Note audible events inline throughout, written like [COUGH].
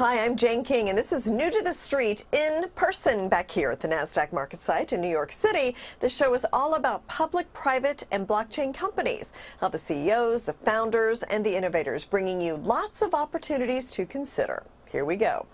Hi, I'm Jane King, and this is New to the Street in person back here at the NASDAQ market site in New York City. The show is all about public, private, and blockchain companies, how the CEOs, the founders, and the innovators bringing you lots of opportunities to consider. Here we go.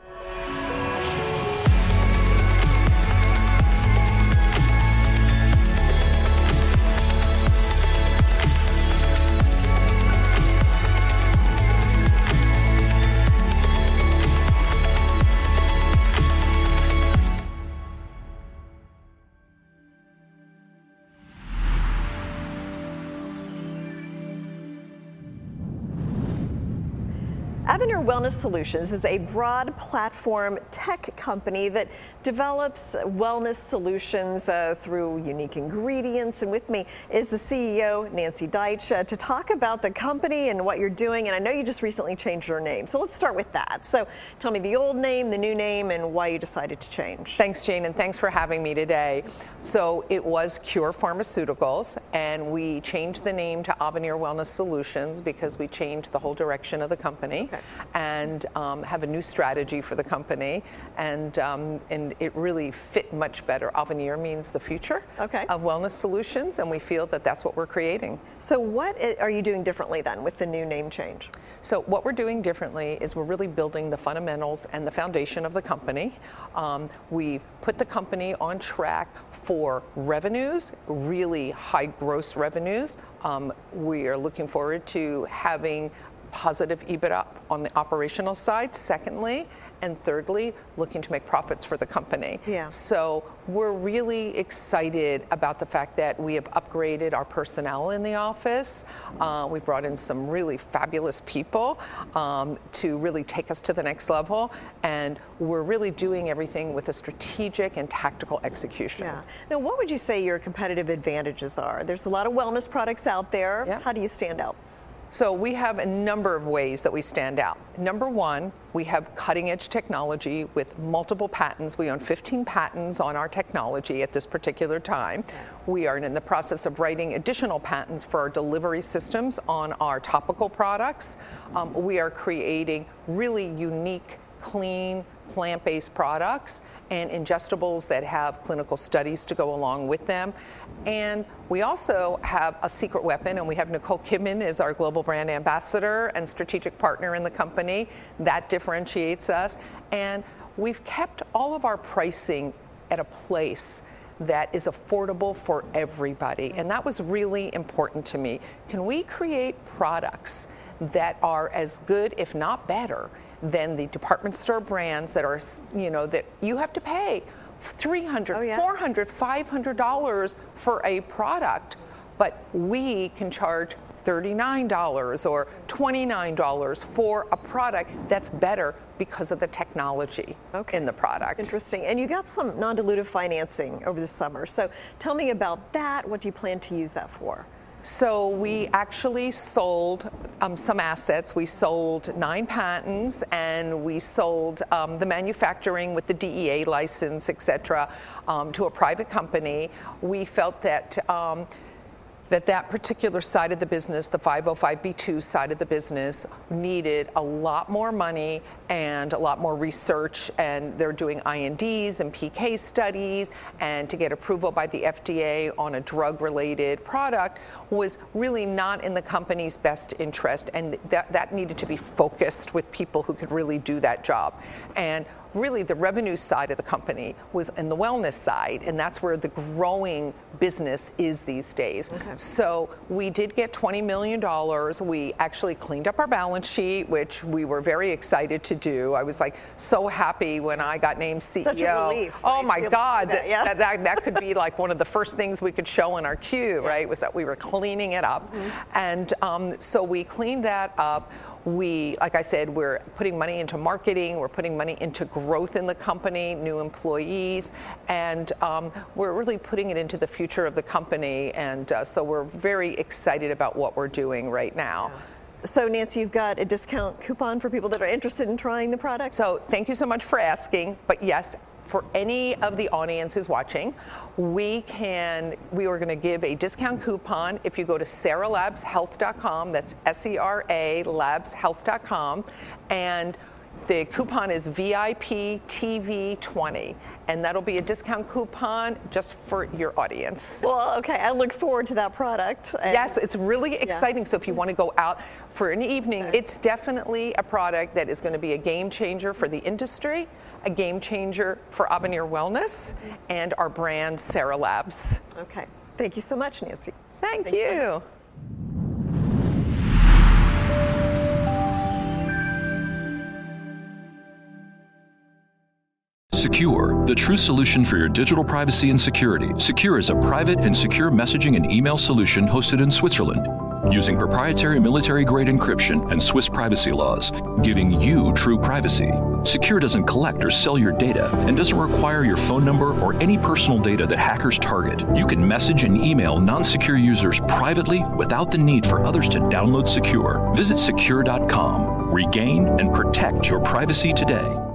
Wellness Solutions is a broad platform tech company that develops wellness solutions uh, through unique ingredients. And with me is the CEO, Nancy Duitch, uh, to talk about the company and what you're doing. And I know you just recently changed your name. So let's start with that. So tell me the old name, the new name, and why you decided to change. Thanks, Jane, and thanks for having me today. So it was Cure Pharmaceuticals, and we changed the name to Avenir Wellness Solutions because we changed the whole direction of the company. Okay and um, have a new strategy for the company. And, um, and it really fit much better. Avenir means the future okay. of wellness solutions, and we feel that that's what we're creating. So, what are you doing differently then with the new name change? So, what we're doing differently is we're really building the fundamentals and the foundation of the company. Um, we've put the company on track for revenues, really high gross revenues. Um, we are looking forward to having positive EBITDA on the operational side. Secondly, and thirdly, looking to make profits for the company. Yeah. So we're really excited about the fact that we have upgraded our personnel in the office. Uh, we brought in some really fabulous people um, to really take us to the next level, and we're really doing everything with a strategic and tactical execution. Yeah. Now, what would you say your competitive advantages are? There's a lot of wellness products out there. Yeah. How do you stand out? So we have a number of ways that we stand out. Number one, we have cutting edge technology with multiple patents. We own 15 patents on our technology at this particular time. We are in the process of writing additional patents for our delivery systems on our topical products. Um, we are creating really unique, clean, plant based products and ingestibles that have clinical studies to go along with them. And we also have a secret weapon, and we have Nicole Kidman as our global brand ambassador and strategic partner in the company. That differentiates us. And we've kept all of our pricing at a place that is affordable for everybody. And that was really important to me. Can we create products that are as good, if not better, than the department store brands that are, you know, that you have to pay 300 oh, yeah. 400 $500 for a product, but we can charge $39 or $29 for a product that's better because of the technology okay. in the product. Interesting. And you got some non dilutive financing over the summer. So tell me about that. What do you plan to use that for? So we actually sold um, some assets. We sold nine patents, and we sold um, the manufacturing with the DEA license, et cetera, um, to a private company. We felt that um, that that particular side of the business, the 505b2 side of the business, needed a lot more money and a lot more research. And they're doing INDs and PK studies, and to get approval by the FDA on a drug related product was really not in the company's best interest. And that, that needed to be focused with people who could really do that job. And really the revenue side of the company was in the wellness side, and that's where the growing business is these days. Okay. So we did get $20 million. We actually cleaned up our balance sheet, which we were very excited to do. I was like so happy when I got named CEO. Such a relief. Oh my God, that, yeah. that, that, that, could be like one of the first things we could show in our queue, yeah. right? Was that we were cleaning it up. Mm-hmm. And um, so we cleaned that up we, like I said, we're putting money into marketing, we're putting money into growth in the company, new employees, and um, we're really putting it into the future of the company. And uh, so we're very excited about what we're doing right now. Yeah. So, Nancy, you've got a discount coupon for people that are interested in trying the product? So, thank you so much for asking. But yes, for any of the audience who's watching, we can we are going to give a discount coupon if you go to seralabshealth.com. That's S E R A labshealth.com, and The coupon is VIP TV 20 and that'll be a discount coupon just for your audience. Well, okay, I look forward to that product. Yes, it's really exciting. Yeah. So if you want to go out for an evening, right. it's definitely a product that is going to be a game changer for the industry, a game changer for Avenir Wellness, mm-hmm. and our brand, Sera Labs. Okay, thank you so much, Nancy. Thank Thanks you. Sekur, the true solution for your digital privacy and security. Sekur is a private and secure messaging and email solution hosted in Switzerland using proprietary military grade encryption and Swiss privacy laws, giving you true privacy. Sekur doesn't collect or sell your data and doesn't require your phone number or any personal data that hackers target. You can message and email non Sekur users privately without the need for others to download Sekur. Visit sekur.com. Regain and protect your privacy today.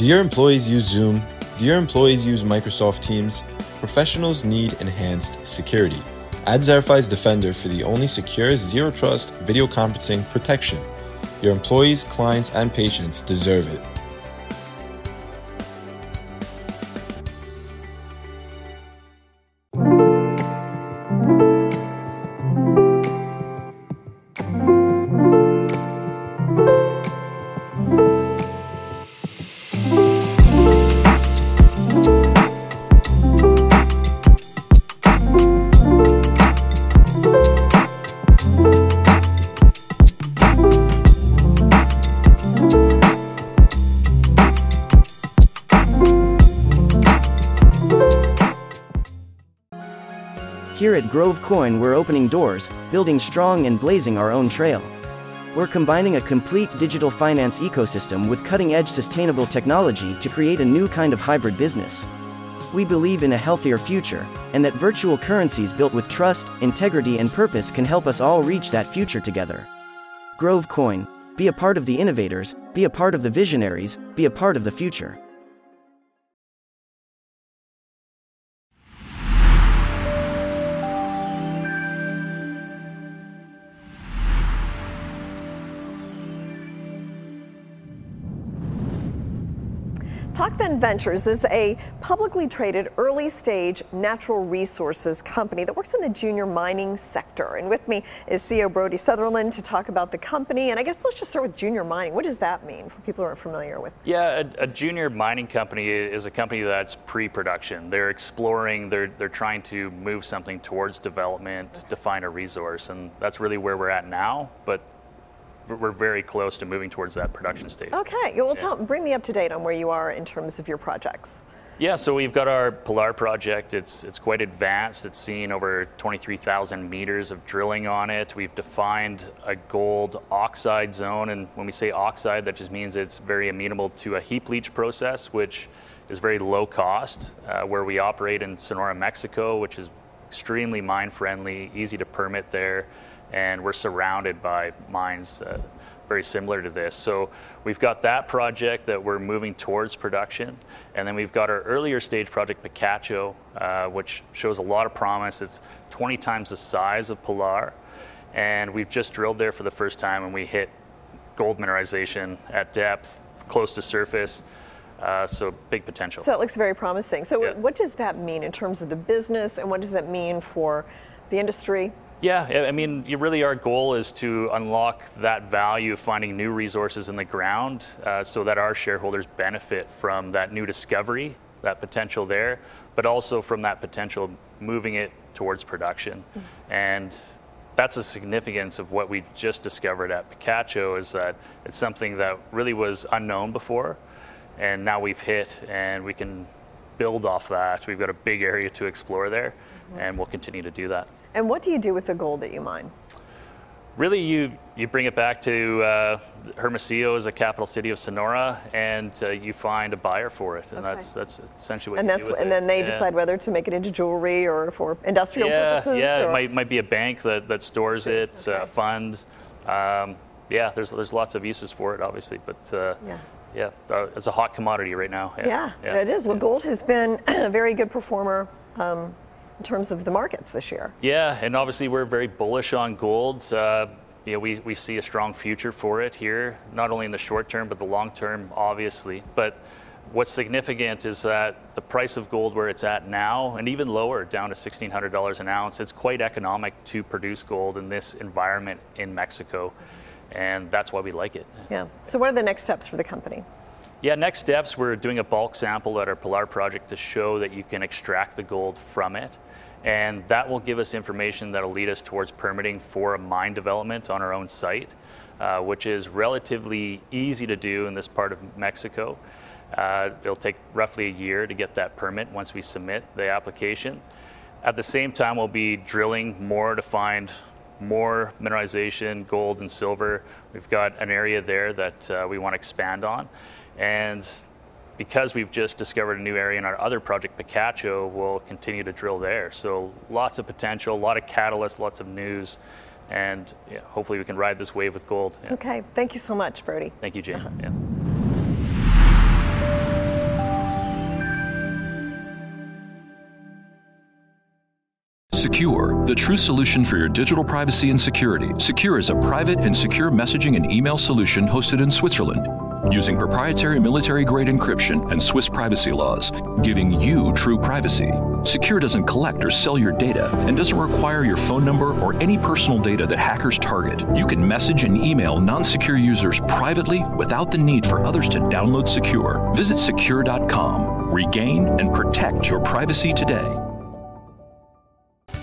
Do your employees use Zoom? Do your employees use Microsoft Teams? Professionals need enhanced security. Add Zerify's Defender for the only secure zero trust video conferencing protection. Your employees, clients, and patients deserve it. Coin, we're opening doors, building strong and blazing our own trail. We're combining a complete digital finance ecosystem with cutting edge sustainable technology to create a new kind of hybrid business. We believe in a healthier future, and that virtual currencies built with trust, integrity, and purpose can help us all reach that future together. Grove Coin, be a part of the innovators, be a part of the visionaries, be a part of the future. Tocvan Ventures is a publicly traded early stage natural resources company that works in the junior mining sector. And with me is CEO Brodie Sutherland to talk about the company. And I guess let's just start with junior mining. What does that mean for people who aren't familiar with? Yeah, a, a junior mining company is a company that's pre-production. They're exploring, they're, they're trying to move something towards development, define a resource. And that's really where we're at now. But we're very close to moving towards that production stage. Okay, well, yeah. tell, bring me up to date on where you are in terms of your projects. Yeah, so we've got our Pilar project. It's it's quite advanced. It's seen over 23,000 meters of drilling on it. We've defined a gold oxide zone, and when we say oxide, that just means it's very amenable to a heap leach process, which is very low cost. Uh, where we operate in Sonora, Mexico, which is extremely mine friendly, easy to permit there and we're surrounded by mines uh, very similar to this. So we've got that project that we're moving towards production, and then we've got our earlier stage project, Picacho, uh, which shows a lot of promise. It's 20 times the size of Pilar, and we've just drilled there for the first time, and we hit gold mineralization at depth, close to surface. Uh, so big potential. So it looks very promising. So yeah. what does that mean in terms of the business, and what does that mean for the industry? Yeah, I mean, really our goal is to unlock that value of finding new resources in the ground uh, so that our shareholders benefit from that new discovery, that potential there, but also from that potential moving it towards production. Mm-hmm. And that's the significance of what we just discovered at Picacho is that it's something that really was unknown before, and now we've hit and we can build off that. We've got a big area to explore there, mm-hmm. and we'll continue to do that. And what do you do with the gold that you mine? Really, you, you bring it back to uh, Hermosillo as a capital city of Sonora, and uh, you find a buyer for it, and okay. that's that's essentially what and you that's and it. then they yeah. decide whether to make it into jewelry or for industrial yeah, purposes. Yeah, or? it might, might be a bank that, that stores it, uh, okay. uh, fund. Um, yeah, there's there's lots of uses for it, obviously, but uh, yeah. Yeah, uh, it's a hot commodity right now. Yeah, yeah, yeah. it is. Well, gold has been [CLEARS THROAT] a very good performer. Um, in terms of the markets this year. Yeah, and obviously we're very bullish on gold. Uh, you know, we, we see a strong future for it here, not only in the short term, but the long term, obviously. But what's significant is that the price of gold where it's at now, and even lower, down to $1,600 an ounce, it's quite economic to produce gold in this environment in Mexico. And that's why we like it. Yeah. So, what are the next steps for the company? Yeah, next steps, we're doing a bulk sample at our Pilar project to show that you can extract the gold from it. And that will give us information that will lead us towards permitting for a mine development on our own site, uh, which is relatively easy to do in this part of Mexico. Uh, it'll take roughly a year to get that permit once we submit the application. At the same time, we'll be drilling more to find more mineralization, gold and silver. We've got an area there that uh, we want to expand on. And because we've just discovered a new area in our other project, Picacho, we'll continue to drill there. So lots of potential, a lot of catalysts, lots of news, and yeah, hopefully we can ride this wave with gold. Yeah. Okay, thank you so much, Brodie. Thank you, Jane. Uh-huh. Yeah. Sekur, the true solution for your digital privacy and security. Sekur is a private and secure messaging and email solution hosted in Switzerland using proprietary military grade encryption and Swiss privacy laws, giving you true privacy. Sekur doesn't collect or sell your data and doesn't require your phone number or any personal data that hackers target. You can message and email non Sekur users privately without the need for others to download Sekur. Visit sekur.com. Regain and protect your privacy today.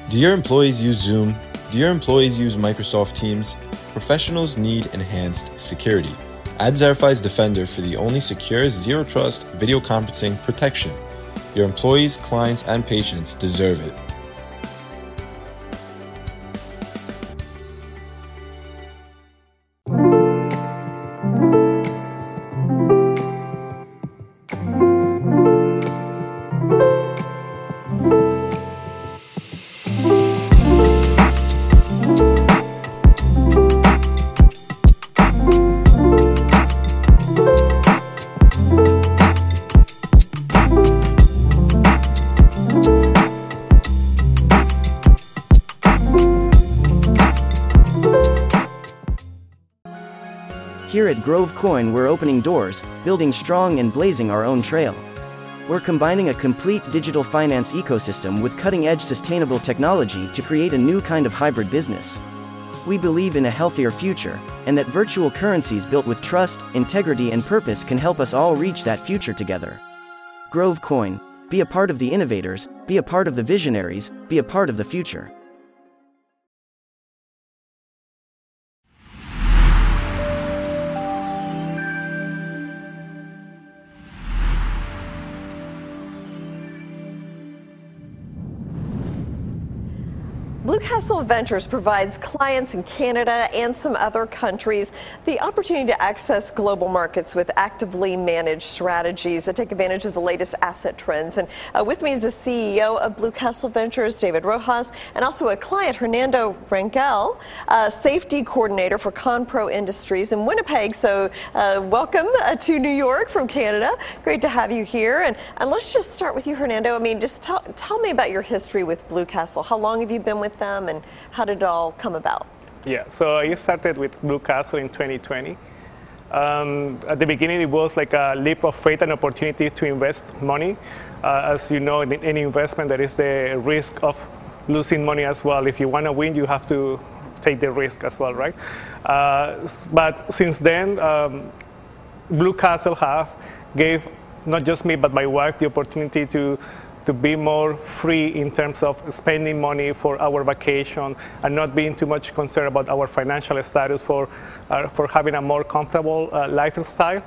Do your employees use Zoom? Do your employees use Microsoft Teams? Professionals need enhanced security. Add Zerify's Defender for the only secure zero trust video conferencing protection. Your employees, clients, and patients deserve it. Here at Grove Coin, we're opening doors, building strong and blazing our own trail. We're combining a complete digital finance ecosystem with cutting edge sustainable technology to create a new kind of hybrid business. We believe in a healthier future, and that virtual currencies built with trust, integrity, and purpose can help us all reach that future together. Grove Coin, be a part of the innovators, be a part of the visionaries, be a part of the future. Blue Castle Ventures provides clients in Canada and some other countries the opportunity to access global markets with actively managed strategies that take advantage of the latest asset trends. And uh, with me is the CEO of Blue Castle Ventures, David Rojas, and also a client, Hernando Rangel, uh, safety coordinator for Conpro Industries in Winnipeg. So, uh, welcome uh, to New York from Canada. Great to have you here. And, and let's just start with you, Hernando. I mean, just tell, tell me about your history with Blue Castle. How long have you been with them and how did it all come about? Yeah, so I started with Blue Castle in 2020. Um, at the beginning, it was like a leap of faith and opportunity to invest money. Uh, as you know, in any investment, there is the risk of losing money as well. If you want to win, you have to take the risk as well, right? Uh, but since then, um, Blue Castle have gave not just me but my wife the opportunity to to be more free in terms of spending money for our vacation and not being too much concerned about our financial status for, uh, for having a more comfortable uh, lifestyle.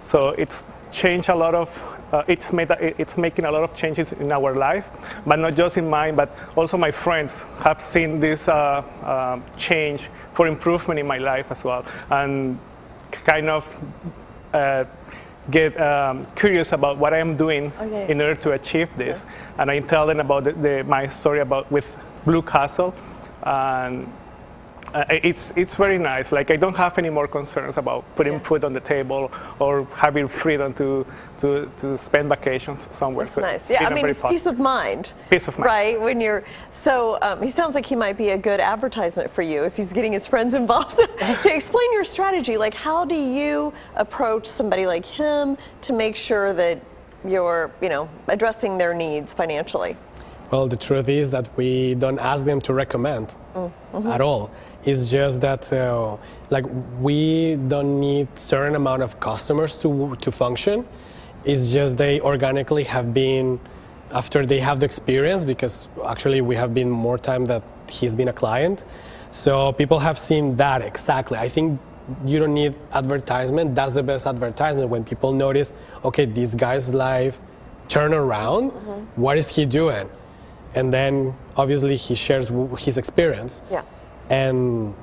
So it's changed a lot of, uh, it's, made it's making a lot of changes in our life, but not just in mine, but also my friends have seen this uh, uh, change for improvement in my life as well. And kind of uh, get um, curious about what I'm doing okay. in order to achieve this. And I tell them about the, the, my story about with Blue Castle. And uh, it's it's very nice. Like I don't have any more concerns about putting Yeah. food on the table or having freedom to to, to spend vacations somewhere. That's So nice. Yeah, I mean, it's positive- peace of mind. Peace of mind. Right? When you're, so um, he sounds like he might be a good advertisement for you if he's getting his friends involved. [LAUGHS] to explain your strategy, like how do you approach somebody like him to make sure that you're, you know, addressing their needs financially? Well, the truth is that we don't ask them to recommend at all. It's just that, uh, like, we don't need certain amount of customers to to function. It's just they organically have been after they have the experience because actually we have been more time that he's been a client. So people have seen that exactly. I think you don't need advertisement. That's the best advertisement when people notice, okay, this guy's life turn around. What is he doing? And then obviously he shares w- his experience. Yeah. And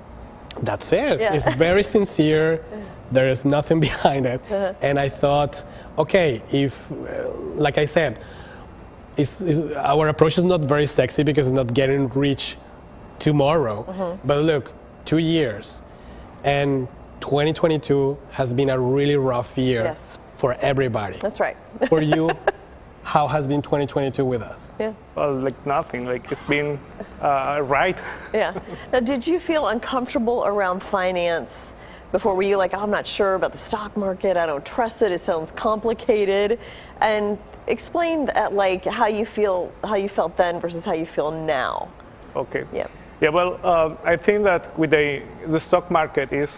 that's it. Yeah. It's very [LAUGHS] sincere. There is nothing [LAUGHS] behind it. Uh-huh. And I thought, okay, if, uh, like I said, it's, it's, our approach is not very sexy because it's not getting rich tomorrow. Mm-hmm. But look, two years. And 2022 has been a really rough year Yes. for everybody. That's right. For you, [LAUGHS] how has been 2022 with us? yeah. Well, like nothing. Like it's been uh, right. [LAUGHS] Yeah. Now, did you feel uncomfortable around finance before? Were you like, I'm not sure about the stock market. I don't trust it. It sounds complicated. And explain that, like how you feel, how you felt then versus how you feel now. Okay. Yeah. Yeah. Well, um, I think that with the the stock market is,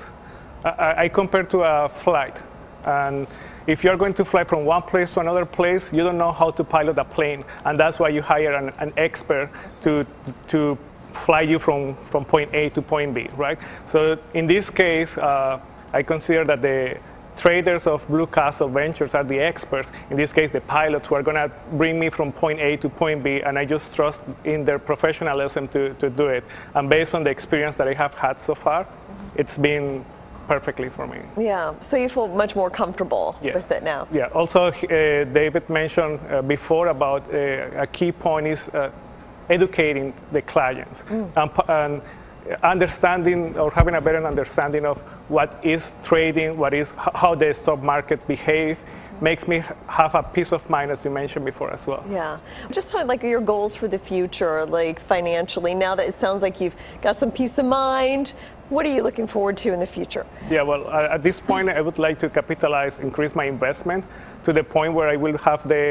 I- I, I compare to a flight, and if you're going to fly from one place to another place, you don't know how to pilot a plane, and that's why you hire an, an expert to to fly you from from point A to point B, right? So in this case, uh, I consider that the traders of Blue Castle Ventures are the experts. In this case, the pilots who are going to bring me from point A to point B, and I just trust in their professionalism to, to do it. And based on the experience that I have had so far, it's been perfectly for me. Yeah. So you feel much more comfortable Yes. with it now. Yeah. Also, uh, David mentioned uh, before about uh, a key point is uh, educating the clients and, and understanding or having a better understanding of what is trading, what is how the stock market behave, makes me have a peace of mind, as you mentioned before as well. Yeah. Just talk like your goals for the future, like financially. Now that it sounds like you've got some peace of mind, what are you looking forward to in the future? Yeah, well, uh, at this point, I would like to capitalize, increase my investment to the point where I will have the,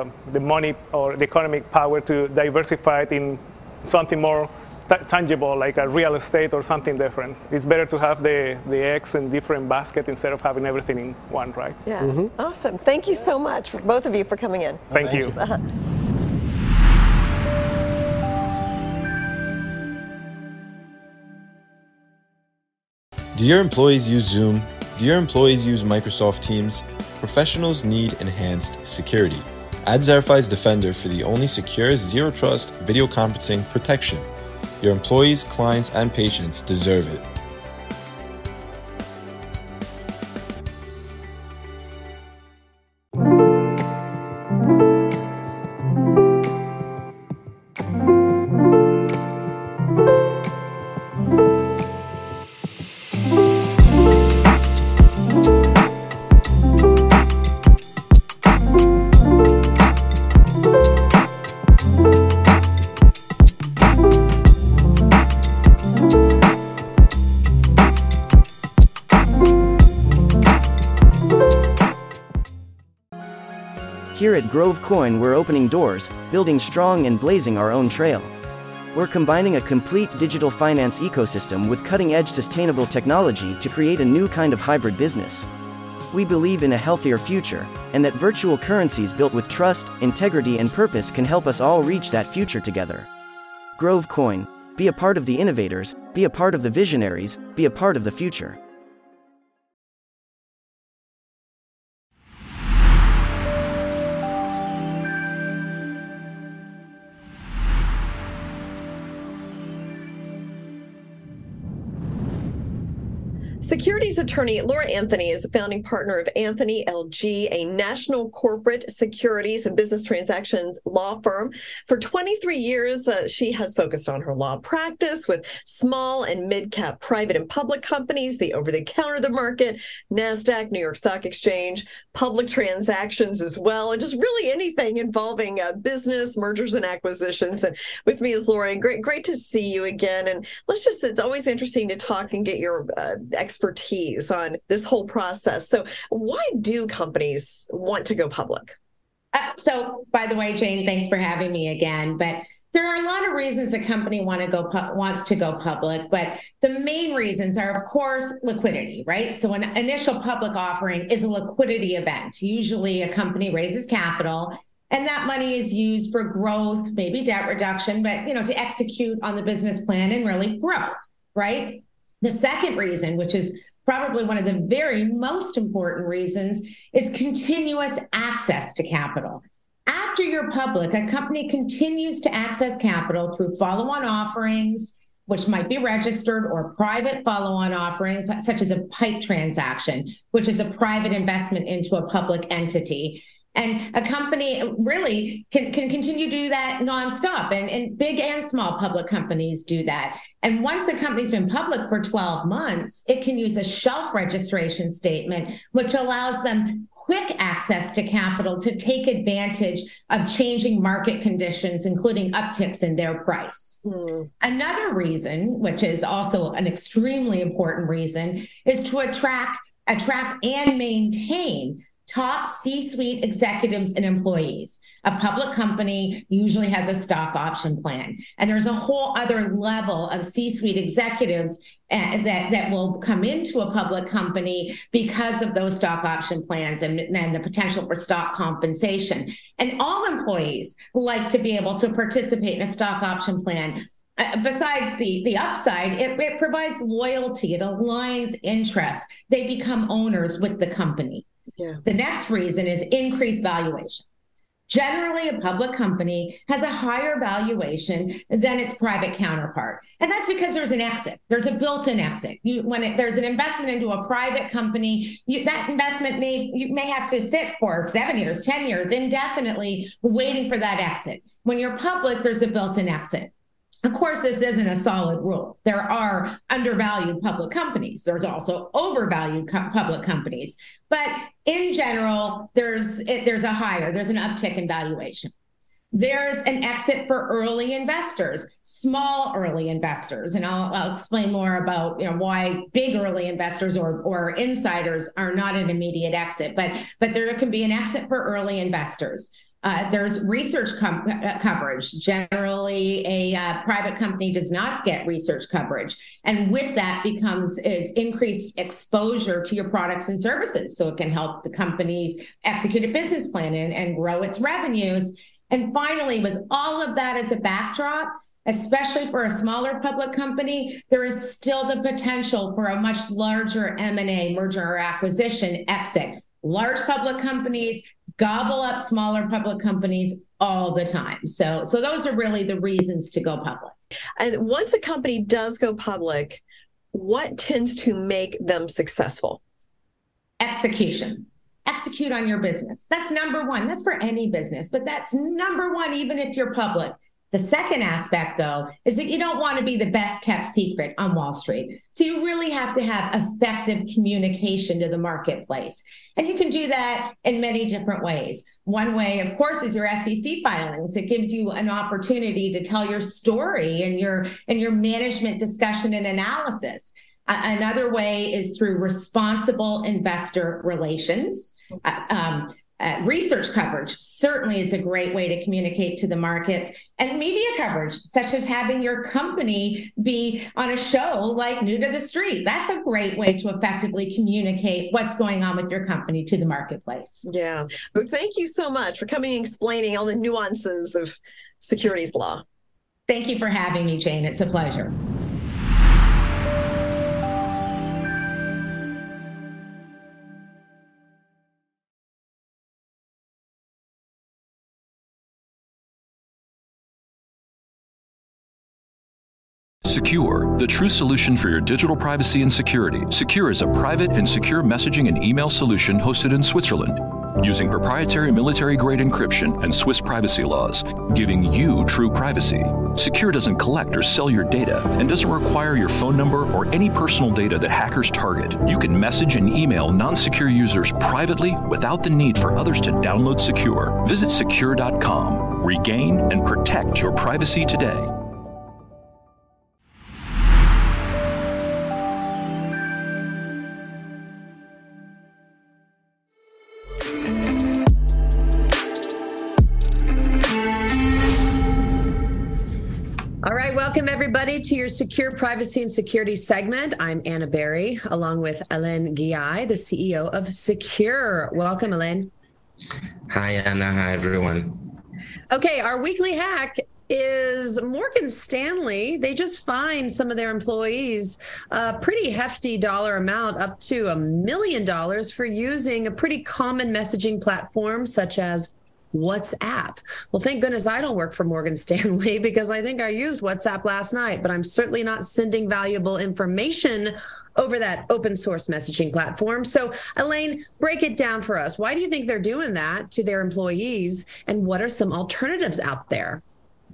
um the money or the economic power to diversify it in something more ta- tangible, like a real estate or something different. It's better to have the, the eggs in different basket instead of having everything in one, right? Yeah. Awesome. Thank you so much, both of you, for coming in. Thank, you. Do your employees use Zoom? Do your employees use Microsoft Teams? Professionals need enhanced security. Add Zerify's Defender for the only secure zero trust video conferencing protection. Your employees, clients, and patients deserve it. Here at Grove Coin, we're opening doors, building strong and blazing our own trail. We're combining a complete digital finance ecosystem with cutting edge sustainable technology to create a new kind of hybrid business. We believe in a healthier future, and that virtual currencies built with trust, integrity, and purpose can help us all reach that future together. Grove Coin, be a part of the innovators, be a part of the visionaries, be a part of the future. Securities attorney Laura Anthony is a founding partner of Anthony LG, a national corporate securities and business transactions law firm. For 23 years, uh, she has focused on her law practice with small and mid cap private and public companies, the over the counter the market, NASDAQ, New York Stock Exchange, public transactions as well, and just really anything involving uh, business, mergers, and acquisitions. And with me is Laura. Great, great to see you again. And let's just, it's always interesting to talk and get your uh, expertise on this whole process. So, why do companies want to go public? Uh, so, by the way, Jane, thanks for having me again. But there are a lot of reasons a company want to go pu- wants to go public, but the main reasons are, of course, liquidity, right? So, an initial public offering is a liquidity event. Usually, a company raises capital and that money is used for growth maybe debt reduction but you know to execute on the business plan and really growth right the second reason, which is probably one of the very most important reasons, is continuous access to capital. After you're public, a company continues to access capital through follow on offerings, which might be registered, or private follow on offerings, such as a PIPE transaction, which is a private investment into a public entity. And a company really can, can continue to do that nonstop. And, and big and small public companies do that. And once a company's been public for 12 months, it can use a shelf registration statement, which allows them quick access to capital to take advantage of changing market conditions, including upticks in their price. Mm. Another reason, which is also an extremely important reason, is to attract attract and maintain top C suite executives and employees. A public company usually has a stock option plan. And there's a whole other level of C suite executives uh, that, that will come into a public company because of those stock option plans and then the potential for stock compensation. And all employees like to be able to participate in a stock option plan uh, besides the the upside it, it provides loyalty it aligns interests they become owners with the company The next reason is increased valuation. Generally, a public company has a higher valuation than its private counterpart. And that's because there's an exit. There's a built-in exit. You, when it, there's an investment into a private company, you, that investment may you may have to sit for seven years, 10 years, indefinitely waiting for that exit. When you're public, there's a built-in exit. Of course, this isn't a solid rule. There are undervalued public companies. There's also overvalued co- public companies. But in general, there's it, there's a higher, there's an uptick in valuation. There's an exit for early investors, small early investors, and I'll, I'll explain more about you know why big early investors or or insiders are not an immediate exit. But but there can be an exit for early investors. Uh, there's research com- uh, coverage. Generally, a uh, private company does not get research coverage, and with that becomes is increased exposure to your products and services. So it can help the companies execute a business plan and, and grow its revenues. And finally, with all of that as a backdrop, especially for a smaller public company, there is still the potential for a much larger M&A, merger or acquisition exit. Large public companies gobble up smaller public companies all the time. So so those are really the reasons to go public. And once a company does go public, what tends to make them successful? Execution. Execute on your business. That's number 1. That's for any business, but that's number 1 even if you're public. The second aspect, though, is that you don't want to be the best kept secret on Wall Street. So you really have to have effective communication to the marketplace. And you can do that in many different ways. One way, of course, is your SEC filings. It gives you an opportunity to tell your story and your and your management discussion and analysis. another way is through responsible investor relations. Uh, um, uh, research coverage certainly is a great way to communicate to the markets and media coverage such as having your company be on a show like new to the street. That's a great way to effectively communicate what's going on with your company to the marketplace. Yeah. Well, thank you so much for coming and explaining all the nuances of securities law. Thank you for having me jane. It's a pleasure the true solution for your digital privacy and security. Sekur is a private and secure messaging and email solution hosted in Switzerland using proprietary military grade encryption and Swiss privacy laws, giving you true privacy. Sekur doesn't collect or sell your data and doesn't require your phone number or any personal data that hackers target. You can message and email non Sekur users privately without the need for others to download Sekur. Visit sekur.com. Regain and protect your privacy today. Everybody, to your Sekur Privacy and Security segment. I'm Anna Berry, along with Alain Ghiai, the CEO of Sekur. Welcome, Alain. Hi, Anna. Hi, everyone. Okay, our weekly hack is Morgan Stanley. They just fined some of their employees a pretty hefty dollar amount, up to a million dollars, for using a pretty common messaging platform such as WhatsApp. Well, thank goodness I don't work for Morgan [LAUGHS] Stanley because I think I used WhatsApp last night, but I'm certainly not sending valuable information over that open source messaging platform. So, Alain, break it down for us. Why do you think they're doing that to their employees? And what are some alternatives out there?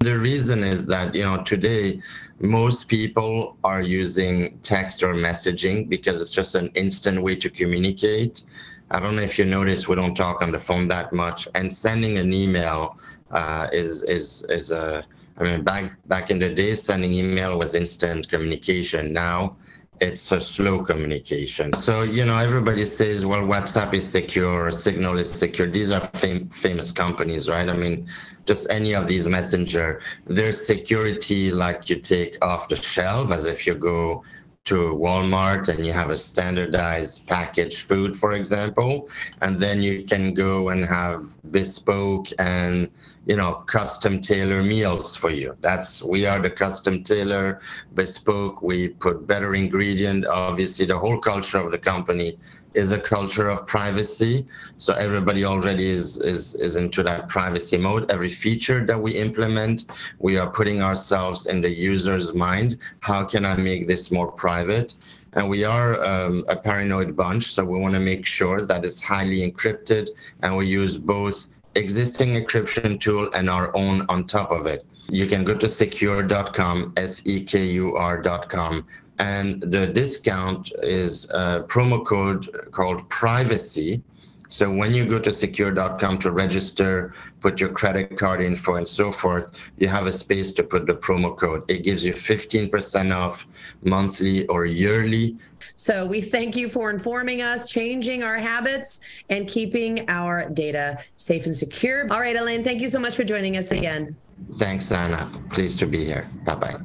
The reason is that, you know, today most people are using text or messaging because it's just an instant way to communicate. I don't know if you notice we don't talk on the phone that much, and sending an email uh, is is is a. I mean, back back in the day, sending email was instant communication. Now it's a slow communication. So you know, everybody says, well, WhatsApp is secure, Signal is secure. These are fam- famous companies, right? I mean, just any of these messenger, there's security like you take off the shelf, as if you go to Walmart and you have a standardized packaged food, for example, and then you can go and have bespoke and you know custom tailor meals for you. That's we are the custom tailor bespoke. We put better ingredient. Obviously, the whole culture of the company is a culture of privacy. So everybody already is, is, is into that privacy mode. Every feature that we implement, we are putting ourselves in the user's mind. How can I make this more private? And we are um, a paranoid bunch, so we want to make sure that it's highly encrypted, and we use both existing encryption tool and our own on top of it. You can go to sekur.com, S E K U R.com, and the discount is a promo code called privacy. So when you go to sekur.com to register, put your credit card info and so forth, you have a space to put the promo code. It gives you 15% off monthly or yearly. So we thank you for informing us, changing our habits, and keeping our data safe and secure. All right, Alain, thank you so much for joining us again. Thanks, Anna. Pleased to be here. Bye bye.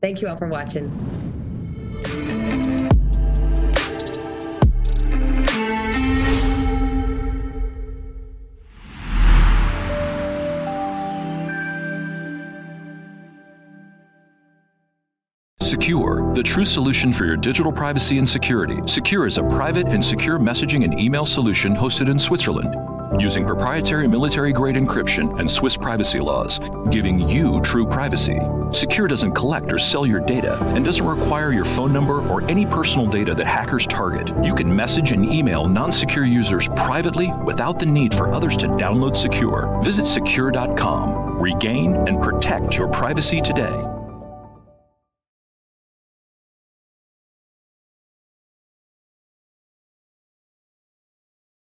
Thank you all for watching. Sekur, the true solution for your digital privacy and security. Sekur is a private and secure messaging and email solution hosted in Switzerland using proprietary military grade encryption and Swiss privacy laws, giving you true privacy. Sekur doesn't collect or sell your data and doesn't require your phone number or any personal data that hackers target. You can message and email non Sekur users privately without the need for others to download Sekur. Visit sekur.com. Regain and protect your privacy today.